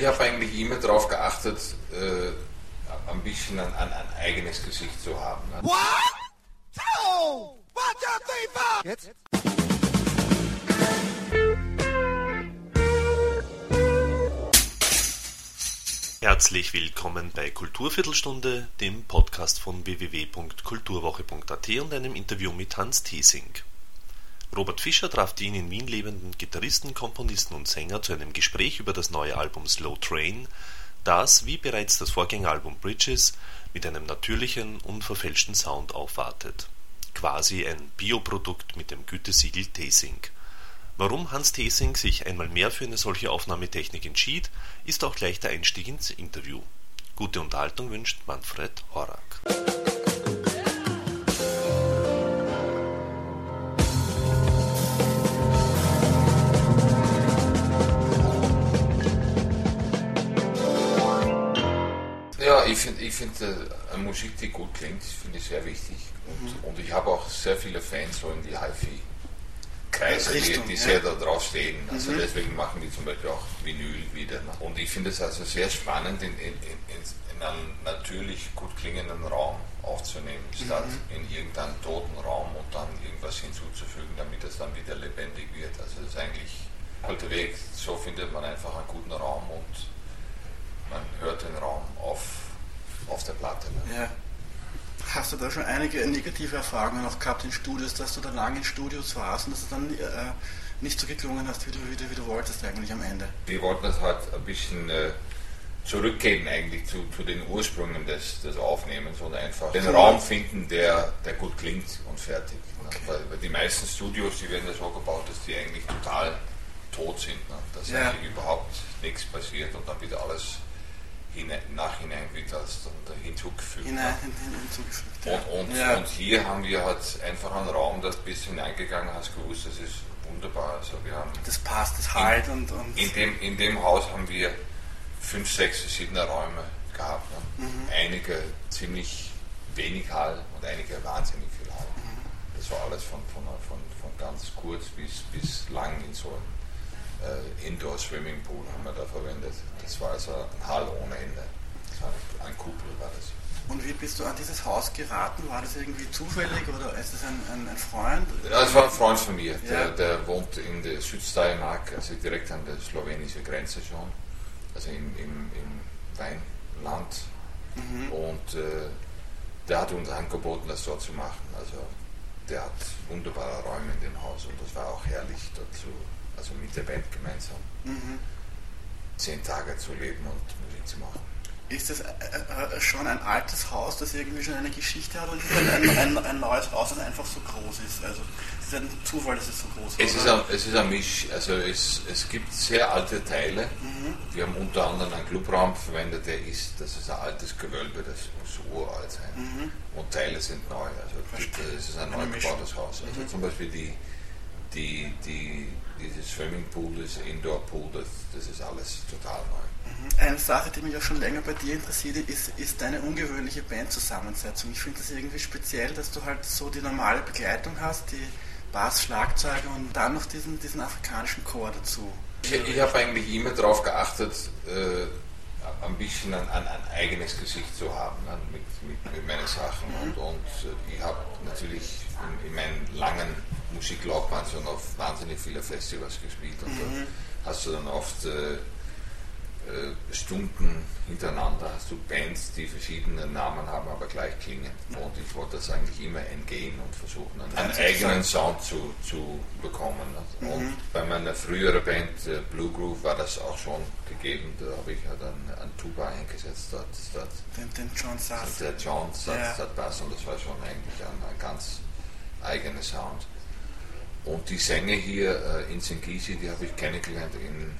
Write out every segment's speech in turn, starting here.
Ich habe eigentlich immer darauf geachtet, äh, ein bisschen ein, ein, ein, eigenes Gesicht zu haben. Ne? What? Two, one, two, three, four. Jetzt? Herzlich willkommen bei Kulturviertelstunde, dem Podcast von www.kulturwoche.at und einem Interview mit Hans Thiesing. Robert Fischer traf den in Wien lebenden Gitarristen, Komponisten und Sänger zu einem Gespräch über das neue Album Slow Train, das, wie bereits das Vorgängeralbum Bridges, mit einem natürlichen, unverfälschten Sound aufwartet. Quasi ein Bioprodukt mit dem Gütesiegel Tesing. Warum Hans Tesing sich einmal mehr für eine solche Aufnahmetechnik entschied, ist auch gleich der Einstieg ins Interview. Gute Unterhaltung wünscht Manfred Horak. Finde äh, Musik, die gut klingt, finde ich sehr wichtig. Und, mhm. und ich habe auch sehr viele Fans so in die HiFi-Kreise, die, die, sehr ja. da drauf stehen. Also mhm. deswegen machen die zum Beispiel auch Vinyl wieder. Und ich finde es also sehr spannend, in, in, in, in, einem natürlich gut klingenden Raum aufzunehmen, statt mhm. in irgendeinem toten Raum und dann irgendwas hinzuzufügen, damit es dann wieder lebendig wird. Also das ist eigentlich der Weg. So findet man einfach einen guten Raum und man hört den Raum auf auf der Platte. Ne? Ja. Hast du da schon einige negative Erfahrungen auch gehabt in Studios, dass du da lange in Studios warst und dass du dann äh, nicht so geklungen hast, wie du, wie, du, wie du wolltest eigentlich am Ende? Wir wollten das halt ein bisschen äh, zurückgehen eigentlich zu, zu den Ursprüngen des, des Aufnehmens und einfach den Raum finden, der, der gut klingt und fertig. Ne? Okay. Weil, weil, die meisten Studios, die werden ja so gebaut, dass die eigentlich total tot sind. Ne? Dass ja. eigentlich überhaupt nichts passiert und dann wieder alles im Nachhinein dann hinzugefügt. Hinein, hinzugefügt ja. und, und, ja. und, hier haben wir halt einfach einen Raum, das bis hineingegangen hast gewusst, das ist wunderbar. Also wir haben das passt, das halt in, und, und. In dem, in dem Haus haben wir fünf, sechs verschiedene Räume gehabt. Ne? Mhm. Einige ziemlich wenig Hall und einige wahnsinnig viel Hall. Mhm. Das war alles von, von, von, von ganz kurz bis, bis lang in so einem äh, Indoor Swimming Pool haben wir da verwendet. Das war also ein Hall ohne Ende. Das war ein Kuppel war das. Und wie bist du an dieses Haus geraten? War das irgendwie zufällig oder ist das ein, ein, ein Freund? Ja, das war ein Freund von mir. Ja. Der, der, wohnt in der Südsteiermark, also direkt an der slowenischen Grenze schon, also im, im, im Weinland. Mhm. Und äh, der hat uns angeboten, das dort zu machen. Also der hat wunderbare Räume in dem Haus und das war auch herrlich dort zu also mit der Band gemeinsam, mhm. zehn Tage zu leben und Musik zu machen. Ist das äh, äh, schon ein altes Haus, das irgendwie schon eine Geschichte hat, oder ist es ein, ein, ein, neues Haus, das einfach so groß ist? Also es ist ein Zufall, dass es so groß ist. Es ist ein, es ist ein Misch. Also es, es gibt sehr alte Teile. Mhm. Wir haben unter anderem einen Clubraum verwendet, der ist, das ist ein altes Gewölbe, das muss uralt sein. Mhm. Und Teile sind neu. Also es ist ein neu gebautes Haus. Also mhm. zum Beispiel die, die, die dieses Swimmingpool, das Indoor-Pool, das, das ist alles total neu. Mhm. Eine Sache, die mich auch schon länger bei dir interessiert, ist, ist deine ungewöhnliche Bandzusammensetzung. Ich finde das irgendwie speziell, dass du halt so die normale Begleitung hast, die Bass, Schlagzeuge und dann noch diesen, diesen afrikanischen Chor dazu. Ich, ich habe eigentlich immer darauf geachtet, äh, ein bisschen ein, ein, ein, eigenes Gesicht zu haben ne, mit, mit, mit meinen Sachen. Mhm. Und, und äh, ich habe natürlich in, in meinen langen Musiklaufbahn schon auf wahnsinnig viele Festivals gespielt und mhm. da hast du dann oft äh, äh, Stunden hintereinander, hast du Bands, die verschiedene Namen haben, aber gleich klingen. Und ich wollte das eigentlich immer entgehen und versuchen, einen, einen eigenen Sound zu, zu bekommen. Mhm. Und bei meiner früheren Band äh, Blue Groove war das auch schon gegeben. Da habe ich ja dann einen Tuba eingesetzt. Dort, dort, den, den John Sass. Der John Sass, ja. Bass und das war schon eigentlich ein, ein ganz eigener Sound. Und die Sänger hier äh, in St. Gysi, die habe ich kennengelernt in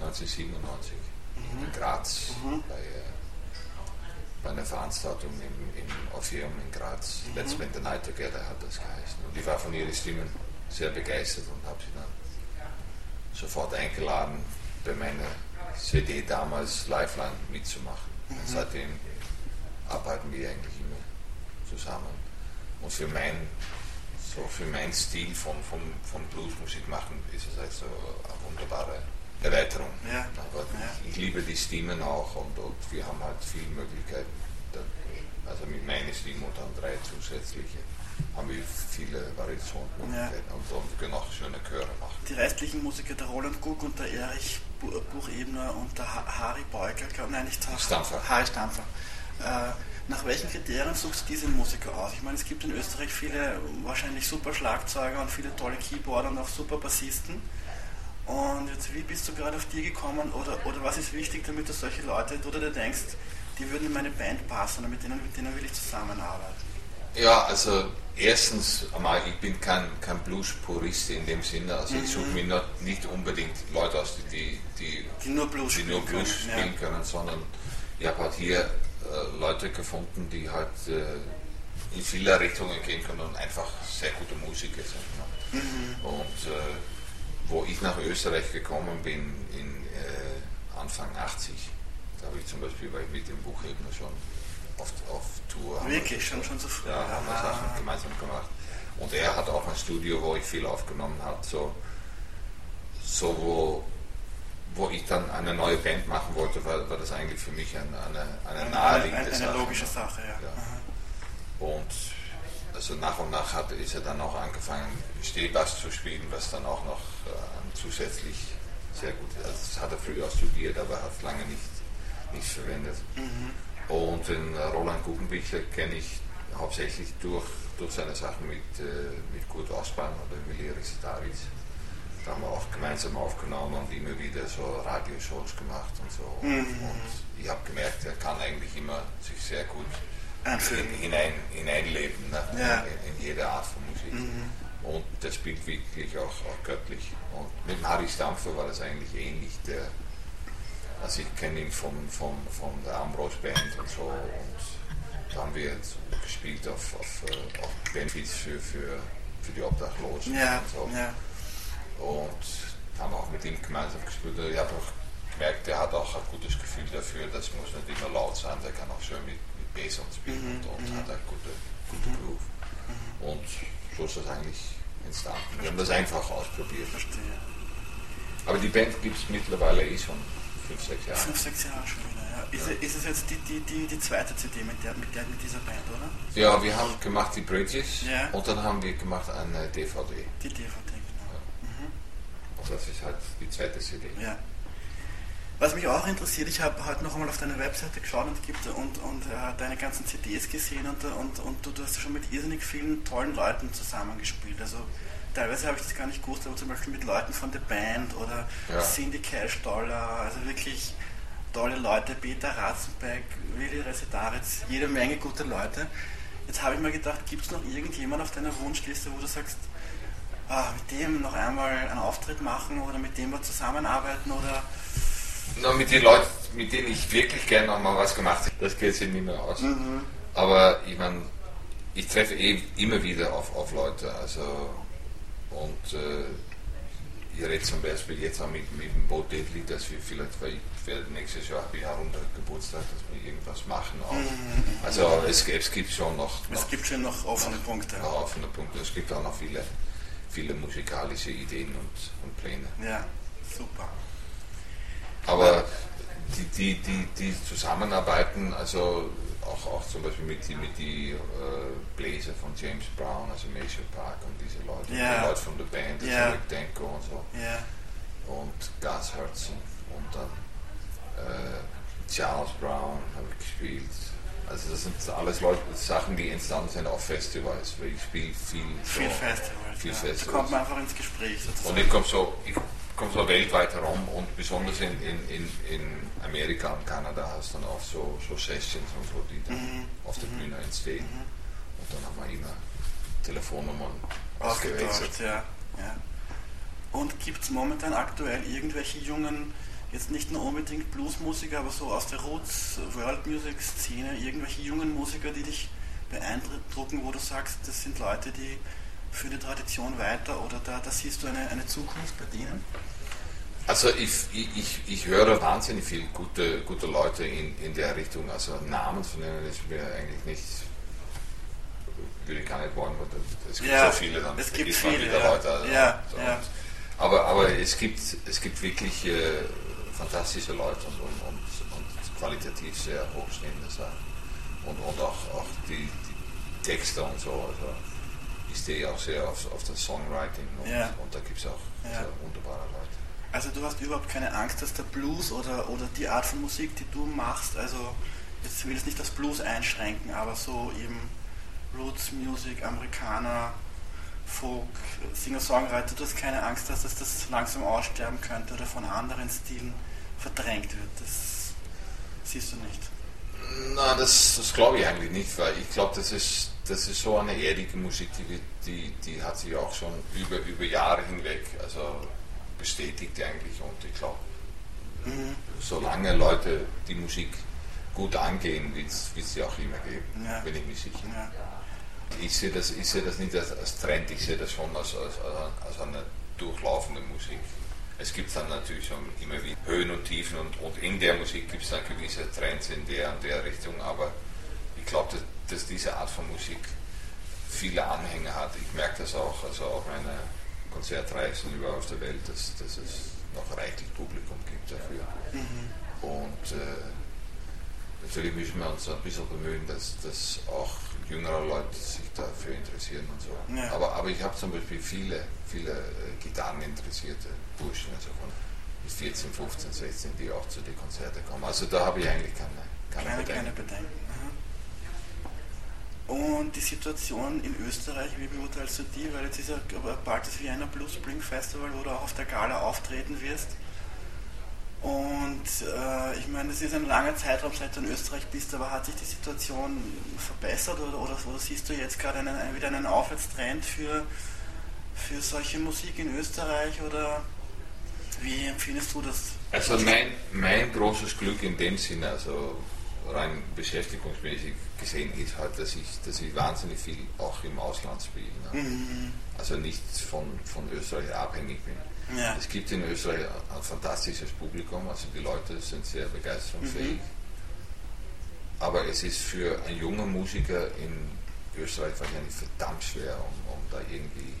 1997 mhm. in Graz mhm. bei, äh, bei, einer Veranstaltung im, im Orpheum in Graz. Mhm. Let's Spend the Night Together hat das geheißen. Und ich war von ihren Stimmen sehr begeistert und habe sie dann sofort eingeladen, bei meiner CD damals Lifeline mitzumachen. Mhm. Seitdem arbeiten wir eigentlich immer zusammen. Und für mein so für meinen Stil von, von, von Bluesmusik machen ist es also eine wunderbare Erweiterung. Ja. Aber Ja. ich, liebe die Stimmen auch und, und wir haben halt viele Möglichkeiten. Also mit meiner Stimme und dann drei zusätzliche haben wir viele Variationsmöglichkeiten und, und wir können auch schöne Chöre machen. Die restlichen Musiker, der Roland Guck und der Erich Bu- Buchebner und der Ha- Harry Beugel, glaub, nein, nicht Stampfer. Harry Stampfer. Äh, nach welchen Kriterien suchst du diese Musiker aus? Ich meine, es gibt in Österreich viele wahrscheinlich super Schlagzeuger und viele tolle Keyboarder und auch super Bassisten. Und jetzt, wie bist du gerade auf die gekommen oder, oder was ist wichtig, damit du solche Leute, oder du denkst, die würden in meine Band passen oder mit denen, mit denen will ich zusammenarbeiten? Ja, also erstens einmal, ich bin kein, kein Blues-Purist in dem Sinne. Also ich suche mir not, nicht unbedingt Leute aus, die, die, Die nur Blues die nur spielen Blues können, ja. spielen können, sondern ich habe halt hier äh, Leute gefunden, die halt äh, in viele Richtungen gehen können und einfach sehr gute Musiker sind. Ne? Mhm. Und äh, wo ich nach Österreich gekommen bin, in äh, Anfang 80, da habe ich zum Beispiel ich mit dem Buchebner schon oft auf Tour. Wirklich, schon, schon so früh. ja, haben wir Ah. Sachen gemeinsam gemacht. Und er hat auch ein Studio, wo ich viel aufgenommen habe, so, so wo, wo ich dann eine neue Band machen wollte, war, war das eigentlich für mich eine, eine, eine Eine, naheliegende eine, eine Sache. logische Sache, ja. Ja. Und also nach und nach hat, ist er dann auch angefangen, Stehbass zu spielen, was dann auch noch äh, zusätzlich sehr gut ist. Also das hat er früher studiert, aber hat es lange nicht, nicht verwendet. Und den äh, Roland Guggenbichler kenne ich hauptsächlich durch, durch seine Sachen mit, äh, mit Kurt Ausbahn oder Willi Recitaris. Da haben wir auch gemeinsam aufgenommen und immer wieder so Radioshows gemacht und so. Und ich habe gemerkt, er kann eigentlich immer sich sehr gut Einfühlen. hinein, hineinleben ne? Ja. in, in jede Art von Musik. Und der spielt wirklich auch, auch göttlich. Und mit dem Harry Stampfer war das eigentlich ähnlich. Der, also ich kenne ihn von, von, von der Ambrose Band und so. Und da haben wir gespielt auf, auf, äh, auf Benefits für, für, für die Obdachlosen Ja, und so. ja. Und haben auch mit ihm gemeinsam gespielt. Ich habe auch gemerkt, der hat auch ein gutes Gefühl dafür, das muss nicht immer laut sein, der kann auch schön mit Bass und spielen und, und hat eine gute, gute Groove. Und so ist das eigentlich entstanden. Wir haben das einfach ausprobiert. Verstehe. Aber die Band gibt es mittlerweile eh schon fünf, sechs Jahre. Fünf, sechs Jahre schon wieder, ja. Ist, ist es jetzt die, die, die, die zweite CD mit, der, mit, der, mit dieser Band, oder? Ja, wir haben gemacht die Bridges Ja. und dann haben wir gemacht eine DVD. Die DVD, genau. Und das ist halt die zweite CD. Ja. Was mich auch interessiert, ich habe heute noch einmal auf deine Webseite geschaut und, gibt, und, und äh, deine ganzen CDs gesehen und, und, und du, du hast schon mit irrsinnig vielen tollen Leuten zusammengespielt. Also teilweise habe ich das gar nicht gewusst, aber zum Beispiel mit Leuten von The Band oder Ja. Cindy Cash Dollar, also wirklich tolle Leute, Peter Ratzenbeck, Willi Resetaritz, jede Menge gute Leute. Jetzt habe ich mir gedacht, gibt es noch irgendjemand auf deiner Wunschliste, wo du sagst, ah, mit dem noch einmal einen Auftritt machen oder mit dem wir zusammenarbeiten oder Na, mit den Leuten, mit denen ich wirklich gerne noch mal was gemacht habe, das geht sich nicht mehr aus. Aber ich meine, ich treffe eh immer wieder auf, auf Leute. Also, und äh, ich rede zum Beispiel jetzt auch mit, mit dem Bo Deadly, dass wir vielleicht, weil ich werde nächstes Jahr habe ich auch unter Geburtstag, dass wir irgendwas machen. Auch. Also es, es gibt schon noch, es noch, gibt schon noch offene Punkte. noch offene Punkte. Es gibt auch noch viele, viele musikalische Ideen und, und Pläne. Ja, super. Aber die, die, die, die zusammenarbeiten, also auch, auch zum Beispiel mit die, mit die äh, Bläser von James Brown, also Maceo Park und diese Leute, Ja. die Leute von der Band, also Ja. Rick Denko und so, Ja, und Gus Hudson und dann äh, Charles Brown habe ich gespielt. Also das sind alles Leute, Sachen, die entstanden sind auf Festivals, weil ich spiele viel, so, viel Festivals. viel ja. Festivals. Da kommt man einfach ins Gespräch Und sozusagen. ich komme so, ich komm so weltweit herum und besonders in, in, in, in Amerika und Kanada hast du dann auch so, so Sessions und so, die dann Mhm. auf der Bühne entstehen. Und dann haben wir immer Telefonnummern ausgewechselt. ja. ja. Und gibt es momentan aktuell irgendwelche jungen, jetzt nicht nur unbedingt Bluesmusiker, aber so aus der Roots World Music Szene, irgendwelche jungen Musiker, die dich beeindrucken, wo du sagst, das sind Leute, die für die Tradition weiter oder da, da siehst du eine, eine Zukunft bei denen? Also ich, ich, ich- höre wahnsinnig viele gute, gute Leute in, in der Richtung. Also Namen zu nennen ist mir eigentlich nicht, würde ich gar nicht wollen, weil es gibt Ja, so viele, dann es gibt viele, ja. Leute. Also, Ja, so. ja. Aber, aber es, gibt, es gibt wirklich äh, fantastische Leute und, und, und, und, qualitativ sehr hochstehende Sachen. Und, und auch, auch die, die Texte und so. Also ich stehe auch sehr auf, auf das Songwriting und, ja. und da gibt es auch ja. wunderbare Leute. Also du hast überhaupt keine Angst, dass der Blues oder, oder die Art von Musik, die du machst, also jetzt will ich nicht das Blues einschränken, aber so eben Roots Music, Amerikaner, Folk, Singer-Songwriter, du hast keine Angst, dass das, das langsam aussterben könnte oder von anderen Stilen verdrängt wird. Das siehst du nicht. Na, das, das glaube ich eigentlich nicht, weil ich glaube, das ist, das ist so eine erdige Musik, die, die, die hat sich auch schon über, über Jahre hinweg also bestätigt eigentlich und ich glaube, mhm. solange Leute die Musik gut angehen, wird es sie auch immer geben, ja. bin ich mir sicher. Ja ich sehe das, ich sehe das nicht als, als Trend, ich sehe das schon als, als, als eine durchlaufende Musik. Es gibt dann natürlich schon immer wieder Höhen und Tiefen und, und in der Musik gibt es dann gewisse Trends in der und der Richtung, aber ich glaube, dass, dass, diese Art von Musik viele Anhänger hat. Ich merke das auch, also auch meine Konzertreisen überall auf der Welt, dass, dass es noch reichlich Publikum gibt dafür. Mhm. Und äh, natürlich müssen wir uns ein bisschen bemühen, dass, dass auch jüngere Leute sich dafür interessieren und so. Ja. Aber, aber ich habe zum Beispiel viele, viele äh, Gitarreninteressierte Burschen, also von 14, 15, 16, die auch zu den Konzerten kommen. Also da habe ich eigentlich keine, keine, keine Bedenken. Keine Bedenken. Und die Situation in Österreich, wie beurteilst du die? Weil jetzt ist ja bald das Vienna Blues Spring Festival, wo du auch auf der Gala auftreten wirst. Und äh, ich meine, es ist ein langer Zeitraum, seit du in Österreich bist, aber hat sich die Situation verbessert oder, oder, oder siehst du jetzt gerade einen, wieder einen Aufwärtstrend für, für solche Musik in Österreich oder wie empfindest du das? Also mein, mein großes Glück in dem Sinne, also rein beschäftigungsmäßig gesehen, ist halt, dass ich, dass ich wahnsinnig viel auch im Ausland spiele. Ne? Mhm. Also nicht von, von Österreich abhängig bin. Ja. Es gibt in Österreich ein fantastisches Publikum, also die Leute sind sehr begeisterungsfähig. Mhm. Aber es ist für einen jungen Musiker in Österreich wahrscheinlich verdammt schwer, um, um da irgendwie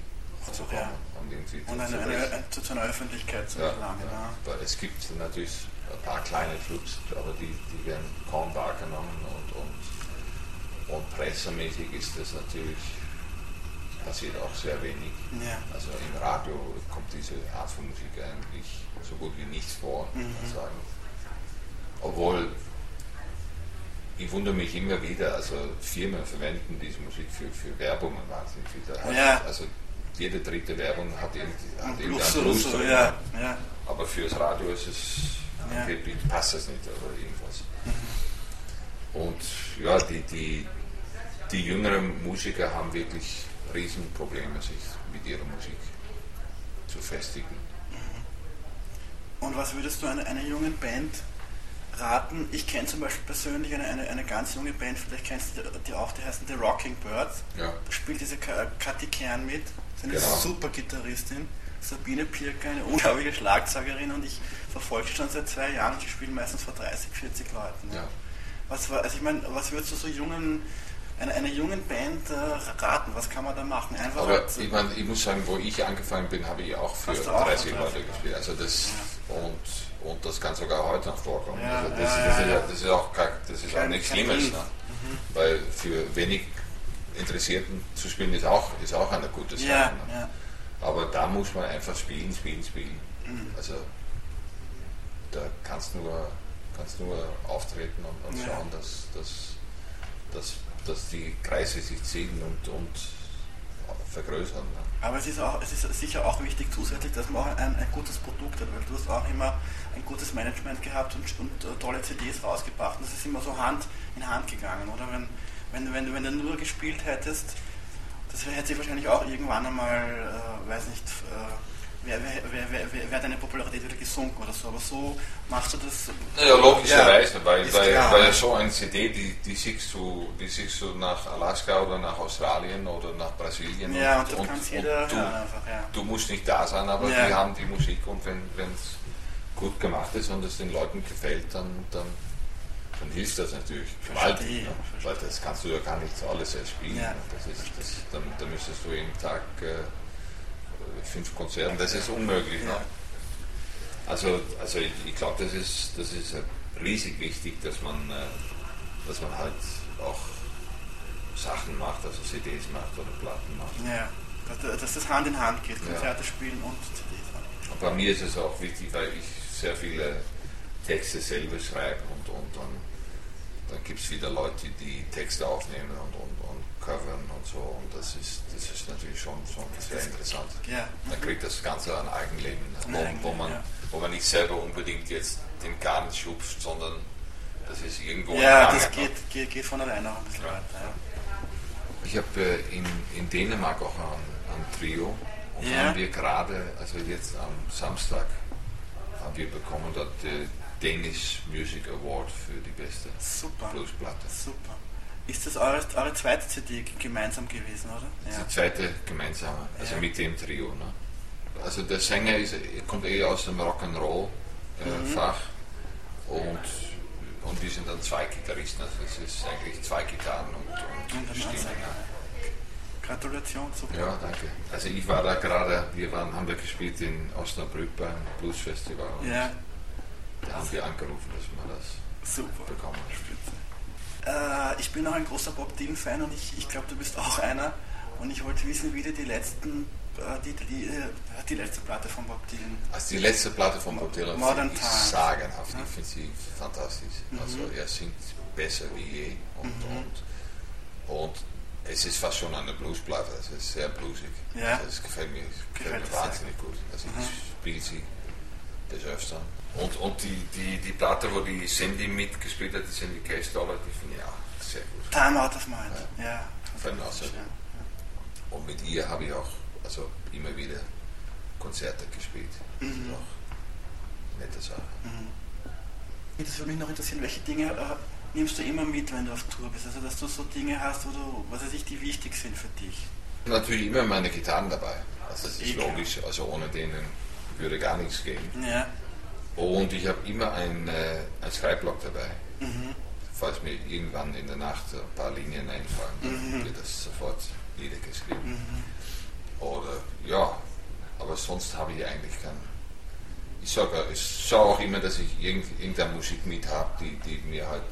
hochzukommen. Ja. Und, irgendwie und eine, eine, eine, zu einer Öffentlichkeit zu gelangen. Ja, ja. Es gibt natürlich ein paar kleine Clubs, aber die, die werden kaum wahrgenommen und, und, und pressemäßig ist das natürlich passiert auch sehr wenig. Ja. Also im Radio kommt diese Art von Musik eigentlich so gut wie nichts vor, mhm. sagen. Obwohl ich wundere mich immer wieder, also Firmen verwenden diese Musik für, für Werbungen wahnsinnig viel. Ja. Also jede dritte Werbung hat irgendwie, hat irgendwie einen Blues so, ja. ja. Aber fürs Radio ist es, ja. passt das nicht oder irgendwas. Mhm. Und ja, die, die, die jüngeren Musiker haben wirklich Riesenprobleme, sich mit ihrer Musik zu festigen. Und was würdest du einer, einer jungen Band raten? Ich kenne zum Beispiel persönlich eine, eine, eine, ganz junge Band, vielleicht kennst du die auch, die heißen The Rocking Birds. Ja. Da spielt diese Kathi Kern mit, ist eine genau. super Gitarristin. Sabine Pirker, eine unglaubliche Schlagzeugerin und ich verfolge sie schon seit zwei Jahren und die spielen meistens vor 30, 40 Leuten. Ja. Was also ich meine, was würdest du so jungen einer, einer jungen Band äh, raten? Was kann man da machen? Einfach Aber halt, ich, mein, ich muss sagen, wo ich angefangen bin, habe ich auch für 30 Leute gespielt. Also das ja. und, und das kann sogar heute noch vorkommen. Ja, also das, ja, das, ist, das, ist, auch, das ist auch nichts Schlimmes. Ne? Mhm. Weil für wenig Interessierten zu spielen ist auch, ist auch eine gute Sache. Ne? Aber da muss man einfach spielen, spielen, spielen. Mhm. Also da kannst du nur, kannst nur auftreten und, und schauen, dass, dass, dass dass die Kreise sich ziehen und, und vergrößern. Ne? Aber es ist, auch, es ist sicher auch wichtig zusätzlich, dass man auch ein, ein, gutes Produkt hat, weil du hast auch immer ein gutes Management gehabt und, und uh, tolle CDs rausgebracht und das ist immer so Hand in Hand gegangen, oder? Wenn, wenn, wenn, wenn du nur gespielt hättest, das hätte sich wahrscheinlich auch irgendwann einmal, äh, weiß nicht, äh, wäre wär, wär, wär, deine Popularität wieder gesunken oder so. Aber so machst du das. Ja, logischerweise, ja, weil, weil, klar, weil so eine CD, die, die, siehst du, die siehst du nach Alaska oder nach Australien oder nach Brasilien. Ja, und, und, und, kannst jeder und du, einfach, ja. du musst nicht da sein, aber ja. die haben die Musik und wenn es gut gemacht ist und es den Leuten gefällt, dann, dann, dann hilft das natürlich gewaltig. Ne? Weil das kannst du ja gar nicht alles erst spielen. Ja, das ist, das, dann, dann müsstest du jeden Tag. Äh, fünf Konzerten, das ist unmöglich. Ne? Also, also ich, ich glaube, das ist, das ist riesig wichtig, dass man, äh, dass man halt auch Sachen macht, also CDs macht oder Platten macht. Ja, dass, das Hand in Hand geht, Konzerte ja. spielen und CDs. Und bei mir ist es auch wichtig, weil ich sehr viele Texte selber schreibe und, und dann, dann gibt es wieder Leute, die Texte aufnehmen und, und, und covern und so und das ist, das ist natürlich schon, schon sehr interessant. Ja. Dann kriegt das Ganze ein Eigenleben, wo, wo, man, ja. Wo man nicht selber unbedingt jetzt den Garn schubst, sondern das ist irgendwo Ja, das geht, geht, geht, von alleine auch ein bisschen ja. weiter. Ich habe äh, in, in Dänemark auch ein, ein Trio und ja. haben wir gerade, also jetzt am Samstag, haben wir bekommen dort den Danish Music Award für die beste Super. Bluesplatte. Super. Ist das eure, eure zweite CD gemeinsam gewesen, oder? Ja. Die zweite gemeinsame, also ja. mit dem Trio. Ne? Also der Sänger ist, kommt eh aus dem Rock'n'Roll äh, mhm. Fach und und wir sind dann zwei Gitarristen, also es ist eigentlich zwei Gitarren und, und, und. Gratulation, super. Ja, danke. Also ich war da gerade, wir waren, haben da gespielt in Osnabrück beim Blues Festival. Ja. Da haben wir angerufen, dass wir das super. bekommen. Äh, ich bin auch ein großer Bob Dylan-Fan und ich, ich glaube, du bist auch einer. Und ich wollte wissen, wie dir die letzten die, die, die, letzte Platte von Bob Dylan. Also die letzte Platte von Bob Dylan Modern ich Times. sagenhaft. Ja. Ich finde sie fantastisch. Mhm. Also er singt besser wie je und, mhm. und, und es ist fast schon eine Bluesplatte, es ist sehr bluesig. Ja. Das gefällt mir, gefällt mir wahnsinnig gut. Also mhm. spiele sie des Öfteren. Und, und die, die, die Platte, wo die Sandy mitgespielt hat, die Sandy Case Dollar, die finde ich auch sehr gut. Time Out of Mind, ja. ja. Sehr gut. Und mit ihr habe ich auch also immer wieder Konzerte gespielt. Mhm. Noch nette Sache. Mhm. Das würde mich noch interessieren, welche Dinge äh, nimmst du immer mit, wenn du auf Tour bist? Also, dass du so Dinge hast, wo du, was weiß ich, die wichtig sind für dich? Natürlich immer meine Gitarren dabei. Also, das ist logisch. Also, ohne denen würde gar nichts gehen. Ja. Und ich habe immer ein, äh, Schreibblock dabei. Mhm. Falls mir irgendwann in der Nacht ein paar Linien einfallen, dann mhm. wird das sofort niedergeschrieben. Mhm. Oder ja, aber sonst habe ich eigentlich keinen. Ich sage ich schaue auch immer, dass ich irgendeine Musik mit habe, die, die mir halt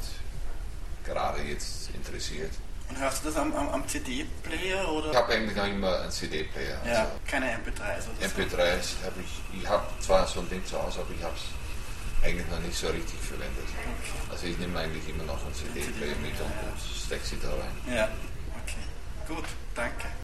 gerade jetzt interessiert. Und hörst du das am, am, am CD-Player Ich habe eigentlich auch immer einen CD-Player. Ja, also keine MP3s oder MP3s habe ich, ich habe zwar so ein Ding zu Hause, aber ich habe es eigentlich noch nicht so richtig verwendet. Okay. Also ich nehme eigentlich immer noch einen CD-Player CD mit und, und steck sie da rein. Ja, okay. Gut, danke.